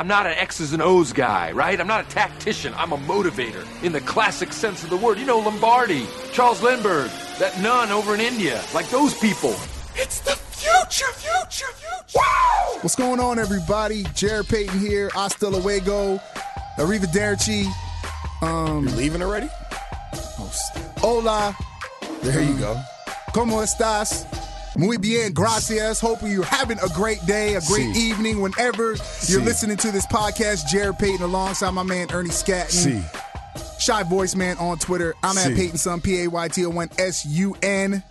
I'm not an X's and O's guy, right? I'm not a tactician. I'm a motivator in the classic sense of the word. You know, Lombardi, Charles Lindbergh, that nun over in India, like those people. It's the future, future, future. What's going on, everybody? Jarrett Payton here. Hasta luego. Arrivederci. Um, You're leaving already? hola. There you go. ¿Cómo estás? Muy bien, gracias. Hope you're having a great day, a great Si. evening whenever you're listening to this podcast. Jarrett Payton alongside my man Ernie Scatton. See. Shy Voice Man on Twitter. I'm at Si. Payton Sun, P A Y T O N S U N.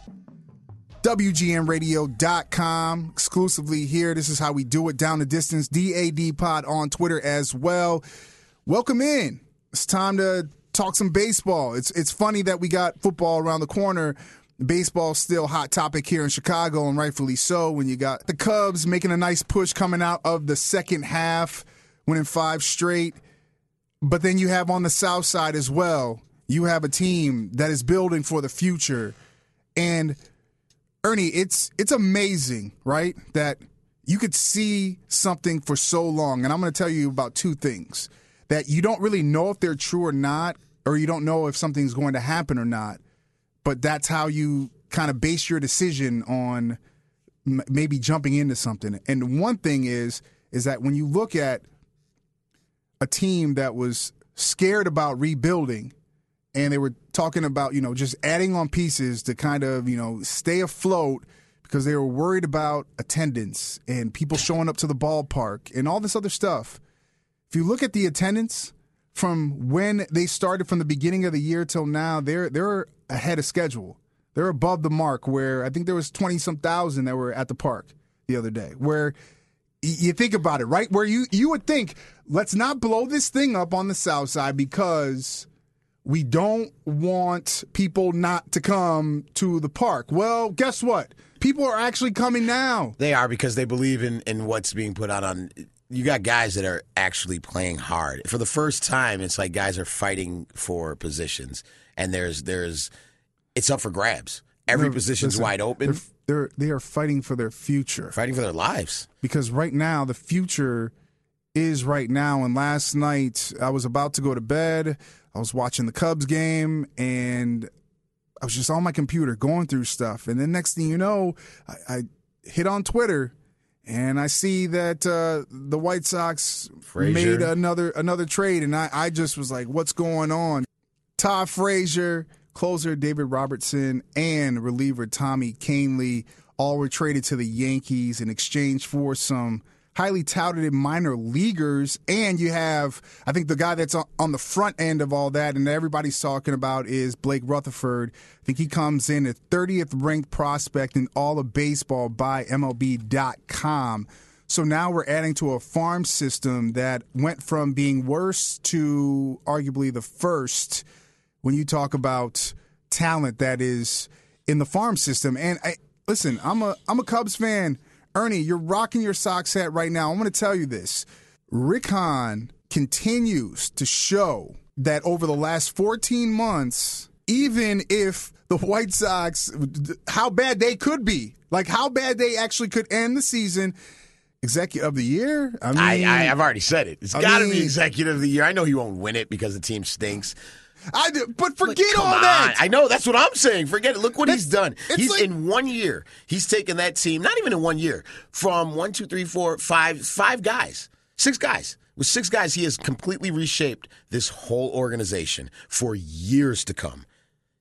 WGNradio.com. Exclusively here. This is how we do it. Down the distance. DAD Pod on Twitter as well. Welcome in. It's time to talk some baseball. It's it's funny that we got football around the corner. Baseball's still hot topic here in Chicago, and rightfully so. When you got the Cubs making a nice push coming out of the second half, winning five straight. But then you have on the south side as well, you have a team that is building for the future. And Ernie, it's it's amazing, right? That you could see something for so long. And I'm going to tell you about two things that you don't really know if they're true or not, or you don't know if something's going to happen or not. But that's how you kind of base your decision on m- maybe jumping into something. And one thing is is that when you look at a team that was scared about rebuilding and they were talking about, you know, just adding on pieces to kind of, you know, stay afloat because they were worried about attendance and people showing up to the ballpark and all this other stuff. If you look at the attendance from when they started from the beginning of the year till now, they're they're ahead of schedule. They're above the mark where I think there was 20 some thousand that were at the park the other day. Where you think about it, right? Where you you would think, let's not blow this thing up on the south side because we don't want people not to come to the park. Well, guess what? People are actually coming now. They are because they believe in, in what's being put out on. You got guys that are actually playing hard. For the first time, it's like guys are fighting for positions, and there's there's it's up for grabs. Every They're- position's listen, wide open, They're, they're they are fighting for their future fighting for their lives. because right now the future is right now. And last night I was about to go to bed. I was watching the Cubs game and I was just on my computer going through stuff. And then next thing you know, I, I hit on Twitter and I see that uh, the White Sox Frazier. made another another trade, and I, I just was like, "What's going on?" Todd Frazier, closer David Robertson, and reliever Tommy Kahnle all were traded to the Yankees in exchange for some highly touted minor leaguers. And you have, I think, the guy that's on- on the front end of all that, and everybody's talking about is Blake Rutherford. I think he comes in at 30th ranked prospect in all of baseball by MLB.com. So now we're adding to a farm system that went from being worse to arguably the first when you talk about talent that is in the farm system. And I listen, I'm a I'm a Cubs fan. Ernie, you're rocking your Sox hat right now. I'm going to tell you this. Rick Hahn continues to show that over the last 14 months, even if the White Sox, how bad they could be, like how bad they actually could end the season, executive of the year. I mean, I, I I've already said it. It's got to be executive of the year. I know he won't win it because the team stinks. I do, but forget all on. that. I know that's what I'm saying. Forget it. Look what he's done. He's like- in one year. He's taken that team, not even in one year, from one, two, three, four, five, five guys, six guys. With six guys, he has completely reshaped this whole organization for years to come.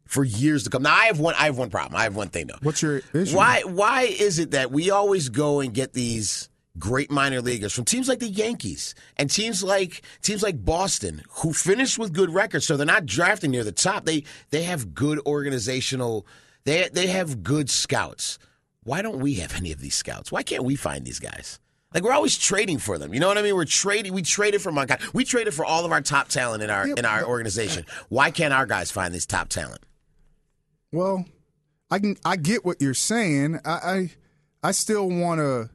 For years to come. Now I have one. I have one problem. I have one thing though. What's your issue? Why? Why is it that we always go and get these great minor leaguers from teams like the Yankees and teams like teams like Boston who finish with good records? So they're not drafting near the top. They they have good organizational. They they have good scouts. Why don't we have any of these scouts? Why can't we find these guys? Like we're always trading for them. You know what I mean? We're trading. We traded for Montgomery. We traded for all of our top talent in our in our organization. Why can't our guys find this top talent? Well, I can I get what you're saying. I I, I still want to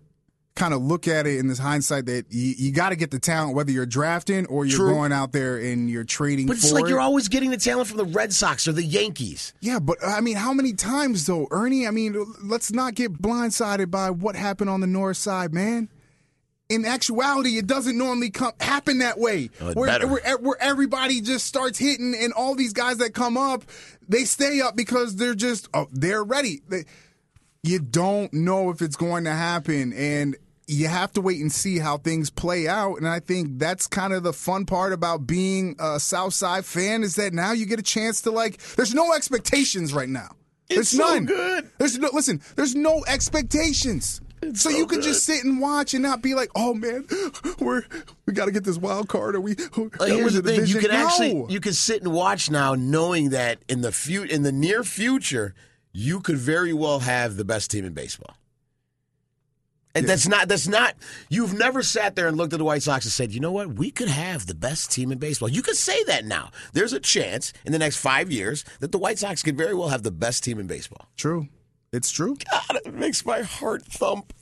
kind of look at it in this hindsight that you, you got to get the talent whether you're drafting or you're True. going out there and you're trading But it's like it. you're always getting the talent from the Red Sox or the Yankees. yeah, but I mean, how many times though, Ernie? I mean, let's not get blindsided by what happened on the north side, man. in actuality, it doesn't normally come happen that way. Oh, where, where where everybody just starts hitting, and all these guys that come up, they stay up because they're just oh, they're ready. They, you don't know if it's going to happen, and you have to wait and see how things play out. And I think that's kind of the fun part about being a Southside fan is that now you get a chance to like. There's no expectations right now. It's there's so none. good. There's no listen. There's no expectations. So, so you can good. just sit and watch and not be like, "Oh man, we're we got to get this wild card." Or we Like, here's the the thing: you division." can actually you can sit and watch now, knowing that in the fu- in the near future, you could very well have the best team in baseball. And that's not that's not you've never sat there and looked at the White Sox and said, you know what, we could have the best team in baseball. You could say that now. There's a chance in the next five years that the White Sox could very well have the best team in baseball. true. It's true. God, it makes my heart thump.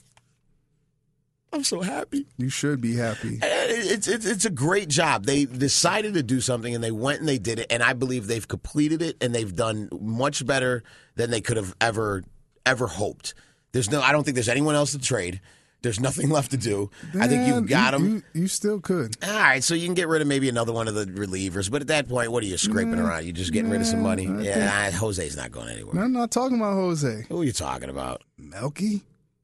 I'm so happy. You should be happy. Uh, it's, it's it's a great job. They decided to do something and they went and they did it, and I believe they've completed it and they've done much better than they could have ever ever hoped. There's no, I don't think there's anyone else to trade. There's nothing left to do. I think you've got them. You, you still could. All right, so you can get rid of maybe another one of the relievers, but at that point, what are you scraping around? You're just getting rid of some money? Yeah, Jose's not going anywhere. I'm not talking about Jose. Who are you talking about? Melky.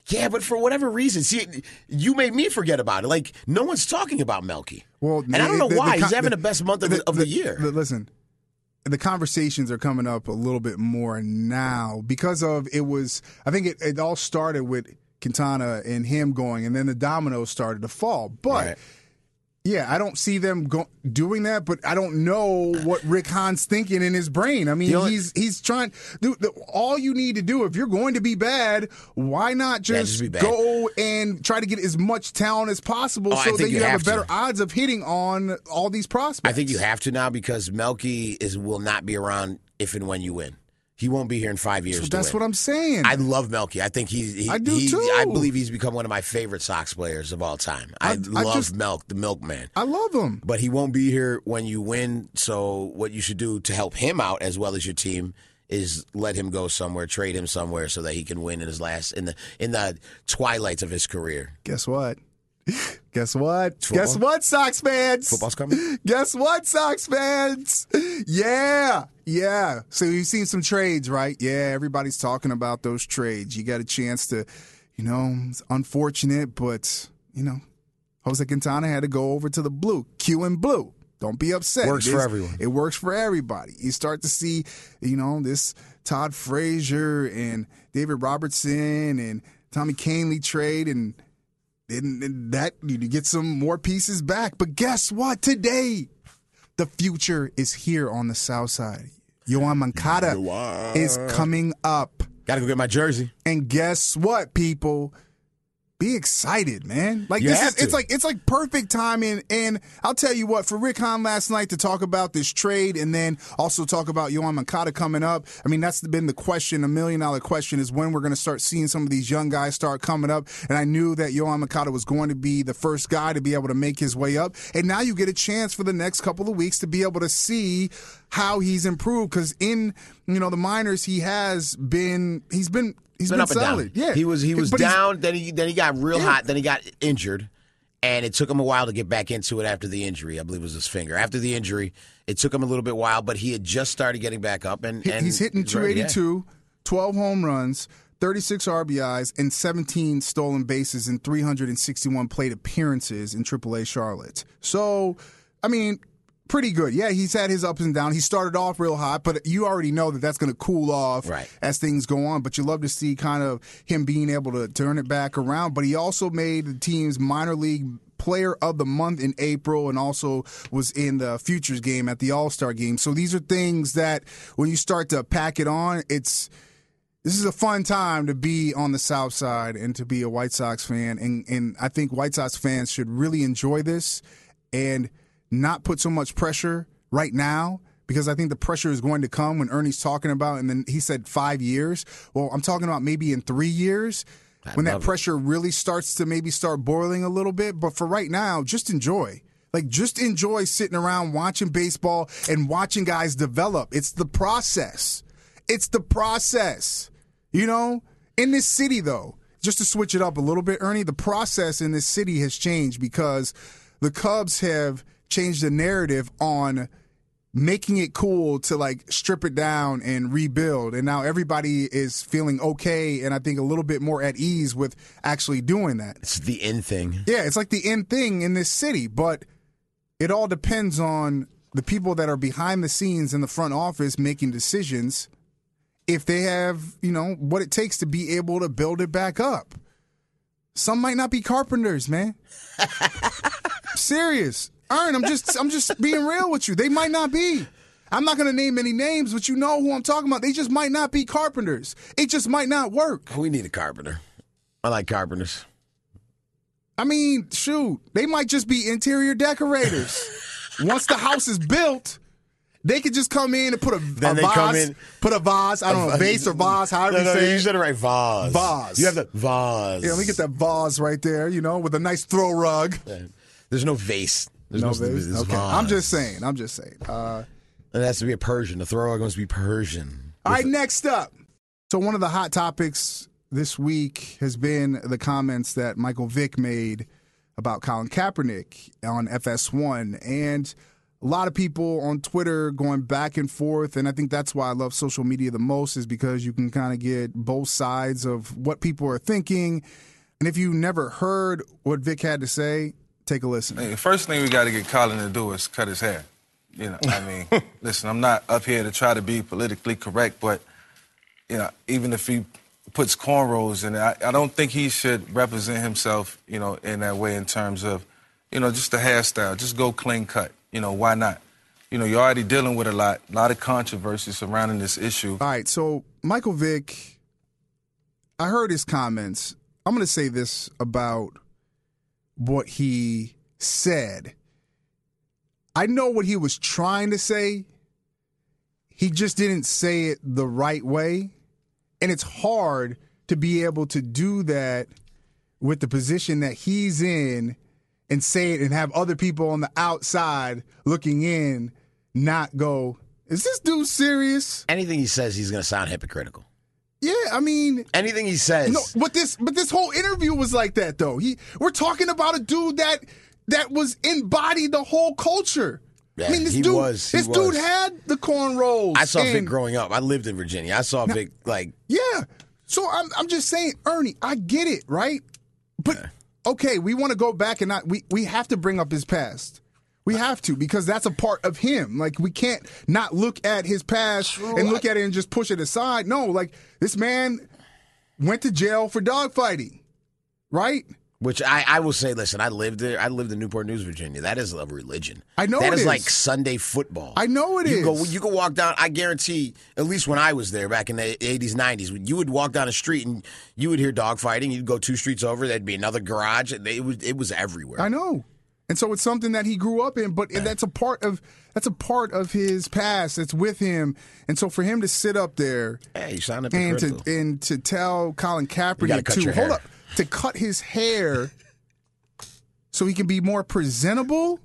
Yeah, but for whatever reason, see, you made me forget about it. Like no one's talking about Melky. Well, and I don't know the- the why. con- He's having the, best month of the, of the, year. the- listen, the conversations are coming up a little bit more now because of it was. I think it, it all started with Quintana and him going, and then the dominoes started to fall. But Right. Yeah, I don't see them go, doing that. But I don't know what Rick Hahn's thinking in his brain. I mean, only- he's he's trying. Dude, the, all you need to do if you're going to be bad, why not Yeah, just, just be bad. go and try to get as much talent as possible Oh, so that you you have, have a better odds of hitting on all these prospects. I think you have to now because Melky is will not be around if and when you win. He won't be here in five years. So that's what I'm saying. I love Melky. I think he's. He, I do he- too. I believe he's become one of my favorite Sox players of all time. I, I- love just- Milk, the Milkman. I love him. But he won't be here when you win. So what you should do to help him out as well as your team is let him go somewhere, trade him somewhere, so that he can win in his last in the in the twilights of his career. Guess what? Guess what? Football? Guess what, Sox fans? Football's coming. Guess what, Sox fans? Yeah, yeah. So you've seen some trades, right? Yeah, everybody's talking about those trades. You got a chance to, you know, it's unfortunate, but you know, Jose Quintana had to go over to the blue, Q and blue. Don't be upset. Works It for is- everyone. It works for everybody. You start to see, you know, this Todd Frazier and David Robertson and Tommy Kahnle trade and and, and that you get some more pieces back. But guess what? Today, the future is here on the south side. Yoan Moncada is coming up. Got to go get my jersey. And guess what, people? Be excited, man. Like You this is it's like it's like perfect timing. And I'll tell you what, for Rick Hahn last night to talk about this trade and then also talk about Yoan Moncada coming up. I mean, that's been the question, a million dollar question is when we're gonna start seeing some of these young guys start coming up. And I knew that Yoan Moncada was going to be the first guy to be able to make his way up. And now you get a chance for the next couple of weeks to be able to see how he's improved. Cause in you know the minors he has been he's been he's been been, up and solid. down. Yeah. he was he was But down. Then he then he got real Yeah. hot. Then he got injured, and it took him a while to get back into it after the injury. I believe it was his finger. After the injury, it took him a little bit while, but he had just started getting back up, and, and he's hitting ready, yeah. 282, 12 home runs, 36 RBIs, and 17 stolen bases in 361 plate appearances in AAA Charlotte. So, I mean, pretty good. Yeah, he's had his ups and downs. He started off real hot, but you already know that that's going to cool off Right. as things go on. But you love to see kind of him being able to turn it back around. But he also made the team's minor league player of the month in April and also was in the futures game at the All-Star game. So these are things that when you start to pack it on, it's this is a fun time to be on the South Side and to be a White Sox fan. And and I think White Sox fans should really enjoy this and not put so much pressure right now because I think the pressure is going to come when Ernie's talking about, and then he said five years. Well, I'm talking about maybe in three years when that love it. pressure really starts to maybe start boiling a little bit. But for right now, just enjoy. Like, just enjoy sitting around watching baseball and watching guys develop. It's the process. It's the process. You know, in this city though, just to switch it up a little bit, Ernie, the process in this city has changed because the Cubs have changed the narrative on making it cool to like strip it down and rebuild. And now everybody is feeling okay and I think a little bit more at ease with actually doing that. It's the end thing. Yeah, it's like the end thing in this city, but it all depends on the people that are behind the scenes in the front office making decisions if they have, you know, what it takes to be able to build it back up. Some might not be carpenters, man. Serious. Aaron, I'm just I'm just being real with you. They might not be. I'm not going to name any names, but you know who I'm talking about. They just might not be carpenters. It just might not work. We need a carpenter. I like carpenters. I mean, shoot, they might just be interior decorators. Once the house is built, they could just come in and put a, Then a they vase, come in- put a vase. I don't know, vase or vase, however no, you no, say you said it right. Vase. Vase. You have the vase. Yeah, let me get that vase right there. You know, with a nice throw rug. There's no vase. There's no, vase. Okay, I'm just saying. I'm just saying. Uh, It has to be a Persian. The throw rug must be Persian. All right, next up. So one of the hot topics this week has been the comments that Michael Vick made about Colin Kaepernick on FS1 and a lot of people on Twitter going back and forth and I think that's why I love social media the most is because you can kind of get both sides of what people are thinking. And if you never heard what Vick had to say, take a listen. Hey, the first thing we got to get Colin to do is cut his hair. You know, I mean, listen, I'm not up here to try to be politically correct, but you know, even if he puts cornrows in it, I, I don't think he should represent himself, you know, in that way in terms of, you know, just the hairstyle. Just go clean cut. You know, why not? You know, you're already dealing with a lot, a lot of controversy surrounding this issue. All right, so Michael Vick, I heard his comments. I'm going to say this about what he said. I know what he was trying to say. He just didn't say it the right way. And it's hard to be able to do that with the position that he's in and say it and have other people on the outside looking in not go, is this dude serious? Anything he says, he's going to sound hypocritical. Yeah, I mean, Anything he says. no, but this but this whole interview was like that though. He we're talking about a dude that that was embodied the whole culture. I Yeah, mean, this he dude, was, this was. dude had the cornrows. I saw Vick growing up. I lived in Virginia. I saw Vick like Yeah. So I'm I'm just saying, Ernie, I get it, right? But okay, we want to go back and not we we have to bring up his past. We have to because that's a part of him. Like we can't not look at his past and look at it and just push it aside. No, like this man went to jail for dogfighting, right? Which I, I will say, listen, I lived there. I lived in Newport News, Virginia. That is a religion. I know That it is is. like Sunday football. I know it you Go, you can walk down. I guarantee, at least when I was there back in the eighties, nineties, you would walk down a street and you would hear dogfighting. You'd go two streets over, there'd be another garage. It was it was everywhere. I know. And so it's something that he grew up in, but that's a part of that's a part of his past. That's with him. And so for him to sit up there Hey, and to and to tell Colin Kaepernick to hold up to cut his hair so he can be more presentable.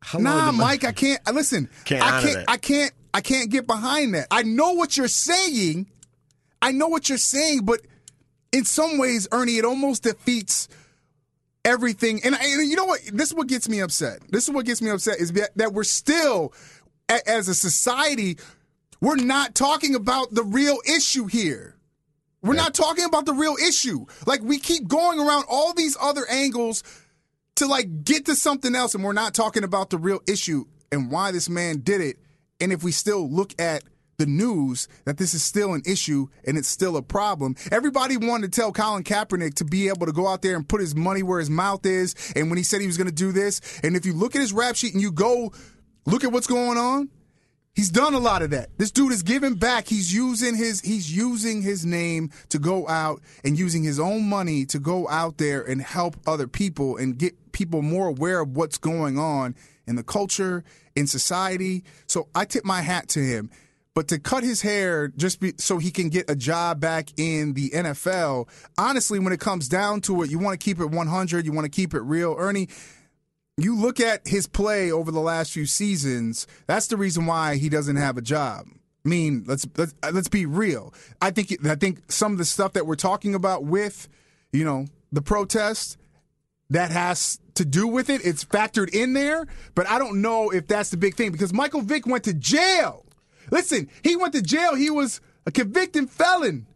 How Nah, Mike, I can't. Listen, Can't I can't. that. I can't. I can't get behind that. I know what you're saying. I know what you're saying, but in some ways, Ernie, it almost defeats everything. And, and you know what? This is what gets me upset. This is what gets me upset is that, that we're still, a, as a society, we're not talking about the real issue here. We're not talking about the real issue. Like we keep going around all these other angles to like get to something else and we're not talking about the real issue and why this man did it. And if we still look at the news that this is still an issue and it's still a problem. Everybody wanted to tell Colin Kaepernick to be able to go out there and put his money where his mouth is. And when he said he was going to do this, and if you look at his rap sheet and you go look at what's going on, He's done a lot of that. This dude is giving back. He's using his he's using his name to go out and using his own money to go out there and help other people and get people more aware of what's going on in the culture, in society. So I tip my hat to him. But to cut his hair just be, so he can get a job back in the NFL, honestly, when it comes down to it, you want to keep it 100. You want to keep it real. Ernie, you look at his play over the last few seasons, that's the reason why he doesn't have a job. I mean, let's let's let's be real. I think I think some of the stuff that we're talking about with, you know, the protest that has to do with it. It's factored in there, but I don't know if that's the big thing because Michael Vick went to jail. Listen, he went to jail. He was a convicted felon,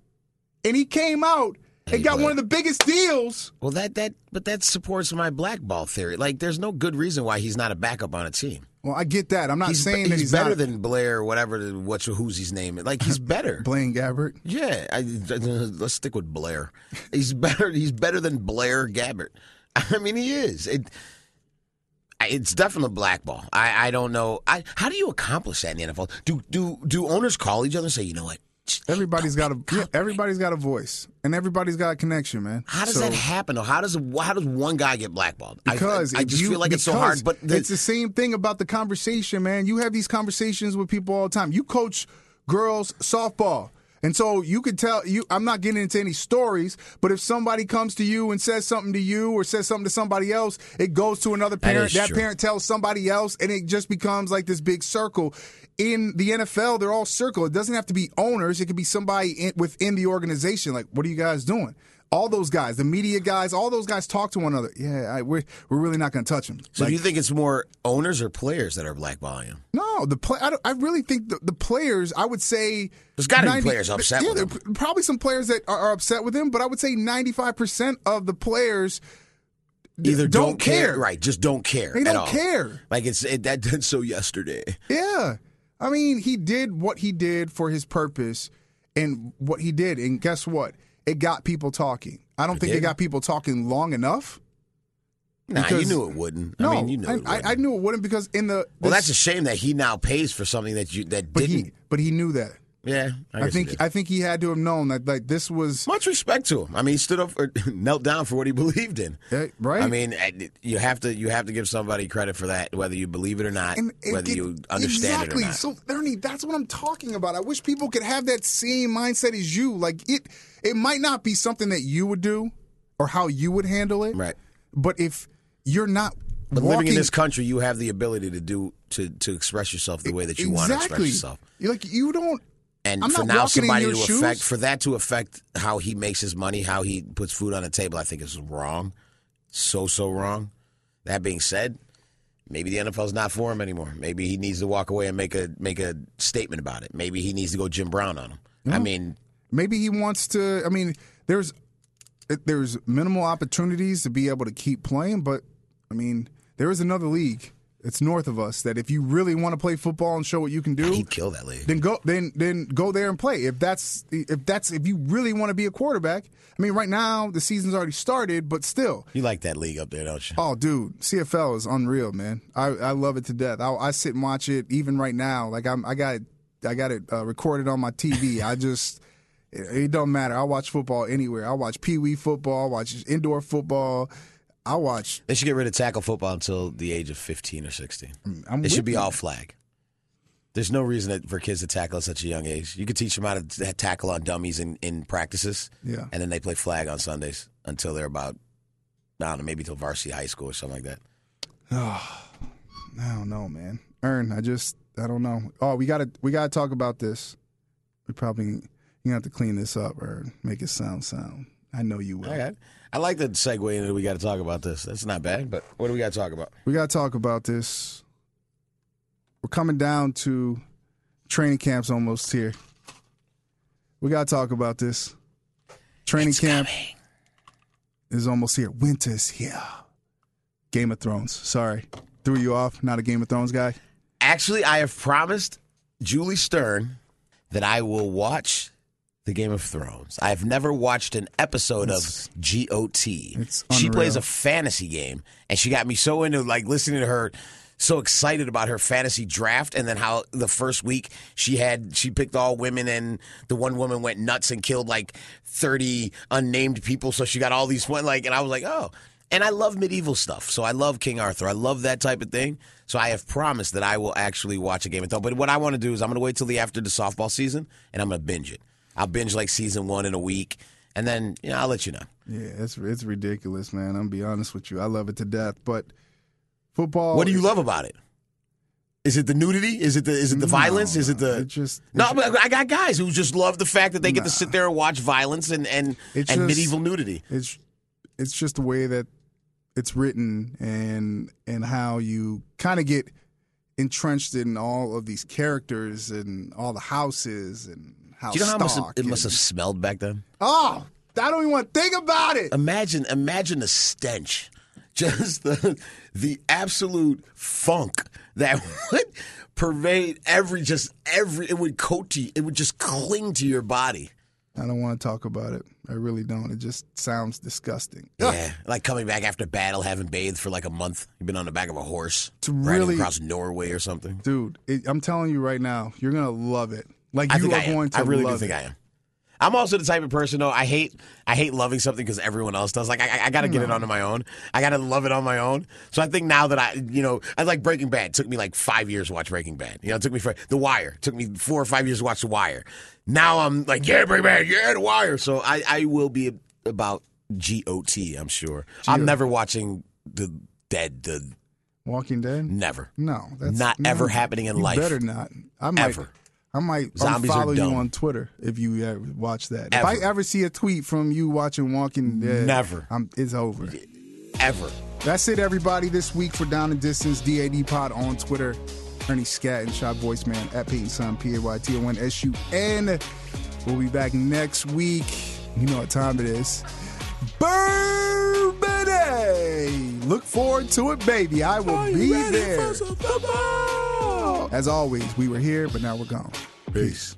and he came out and got one of the biggest deals. Well, that that but that supports my blackball theory. Like, there's no good reason why he's not a backup on a team. Well, I get that. I'm not He's, saying he's, that he's better not, than Blair, whatever, the- what's who's his name? Like, he's better. Blaine Gabbert. Yeah, I, let's stick with Blair. He's better. He's better than Blair Gabbert. I mean, he is. It, it's definitely blackball. I, I don't know. I, how do you accomplish that in the NFL? Do do do owners call each other and say, you know what? Everybody's got a yeah, everybody's got a voice, and everybody's got a connection, man. How does So- that happen? Though? How does how does one guy get blackballed? Because I, I just you- feel like it's so hard. But the, it's the same thing about the conversation, man. You have these conversations with people all the time. You coach girls softball. And so you could tell you I'm not getting into any stories, but if somebody comes to you and says something to you or says something to somebody else, it goes to another parent. is That, parent tells somebody else and it just becomes like this big circle. In the NFL, they're all circle. It doesn't have to be owners. It could be somebody in, within the organization. Like, what are you guys doing? All those guys, the media guys, all those guys talk to one another. Yeah, I, we're we're really not going to touch them. so do you think it's more owners or players that are blackballing him? No, the play. I, I really think the, the players. I would say There's gotta be players upset Yeah, with him. probably some players that are, are upset with him, but I would say ninety five percent of the players Either don't don't, care, care. right? Just don't care. They don't all. care. Like it's it, that did so yesterday. Yeah, I mean, he did what he did for his purpose, and what he did, and guess what? It got people talking. I don't think it got people talking long enough. Nah, you knew it wouldn't. No, I mean, you knew I, it I, wouldn't. I knew it wouldn't because in the well, that's a shame that he now pays for something that you that but didn't. he but he knew that. Yeah, I, I, think. I think he had to have known that like this was Much respect to him. I mean, he stood up, for, knelt down for what he believed in. Right. I mean, you have to you have to give somebody credit for that, whether you believe it or not, And whether it- you understand exactly. it or not. So, Ernie, that's what I'm talking about. I wish people could have that same mindset as you. Like it, it might not be something that you would do or how you would handle it, Right. But if you're not but walking, living in this country, you have the ability to do to to express yourself the way that you want to express yourself. You're like you don't. And I'm for now somebody to shoes. affect for that to affect how he makes his money, how he puts food on the table, I think is wrong. So so wrong. That being said, maybe the NFL's not for him anymore. Maybe he needs to walk away and make a make a statement about it. Maybe he needs to go Jim Brown on him. I mean, Maybe he wants to. I mean, there's there's minimal opportunities to be able to keep playing, but I mean, there is another league. It's north of us that if you really want to play football and show what you can do, he'd kill that league. then go then then go there and play. If that's if that's if you really want to be a quarterback. I mean, right now the season's already started, but still. You like that league up there, don't you? Oh, dude, CFL is unreal, man. I, I love it to death. I, I sit and watch it even right now. Like I'm, I got I got it uh, recorded on my TV. I just, it, it don't matter. I watch football anywhere. I watch Pee Wee football. I watch indoor football. I watch. They should get rid of tackle football until the age of 15 or 16. I'm it should be you. all flag. There's no reason that, for kids to tackle at such a young age. You could teach them how to tackle on dummies in, in practices. Yeah. And then they play flag on Sundays until they're about, I don't know, maybe till varsity high school or something like that. Oh, I don't know, man. Ern, I just, I don't know. Oh, we gotta, we gotta talk about this. We probably you have to clean this up or make it sound sound. I know you will. All right. I like the segue into we got to talk about this. That's not bad, but what do we got to talk about? We got to talk about this. We're coming down to training camps almost here. We got to talk about this. Training camp is almost here. Winter's here. Game of Thrones. Sorry. Threw you off. Not a Game of Thrones guy. Actually, I have promised Julie Stern that I will watch the Game of Thrones. I've never watched an episode of GOT. it's she plays a fantasy game, and she got me so into like listening to her. So excited about her fantasy draft, and then how the first week she had she picked all women, and the one woman went nuts and killed like thirty unnamed people. So she got all these one like, and I was like, oh. And I love medieval stuff, so I love King Arthur. I love that type of thing. So I have promised that I will actually watch a Game of Thrones. But what I want to do is I'm going to wait till the after the softball season, and I'm going to binge it. I'll binge like season one in a week, and then you know I'll let you know. Yeah, it's it's ridiculous, man. I'm gonna be honest with you. I love it to death, but football. What do you love about it? Is it the nudity? Is it the is it the No, violence? Is it the it just- no? I got guys who just love the fact that they get to sit there and watch violence and and, and just- medieval nudity. It's it's just the way that it's written and and how you kind of get entrenched in all of these characters and all the houses and how Do you know how it must have smelled back then? Oh, I don't even want to think about it. Imagine imagine the stench, just the the absolute funk that would pervade every just every it would coat to you, it would just cling to your body. I don't want to talk about it. I really don't. It just sounds disgusting. Yeah, like coming back after battle, having bathed for like a month. You've been on the back of a horse, riding really- across Norway or something. Dude, it, I'm telling you right now, you're gonna love it. Like I you think are going to I really do think it. I am. I'm also the type of person though. I hate I hate loving something because everyone else does. Like I, I got to get it onto my own. I got to love it on my own. So I think now that I, you know, I like Breaking Bad. It took me like five years to watch Breaking Bad. You know, it took me for The Wire. It took me four or five years to watch The Wire. Now I'm like, yeah, Breaking Bad, yeah, The Wire. So I, I will be about G O T. I'm sure. I'm never watching the Dead. The Walking Dead? never. No, that's Not no, ever happening in you life. Better not. I might. Ever. I might Zombies are unfollow you on Twitter if you ever watch that. If I ever see a tweet from you watching Walking Dead, Never. I'm, it's over. Ever. That's it, everybody. This week for Down and Distance, DAD Pod on Twitter. Ernie Scat and Shot Voiceman at Payton Sun, P A Y T O N S U N. We'll be back next week. You know what time it is. Bourbon Day. Look forward to it, baby. I will be there. As always, we were here, but now we're gone. Peace.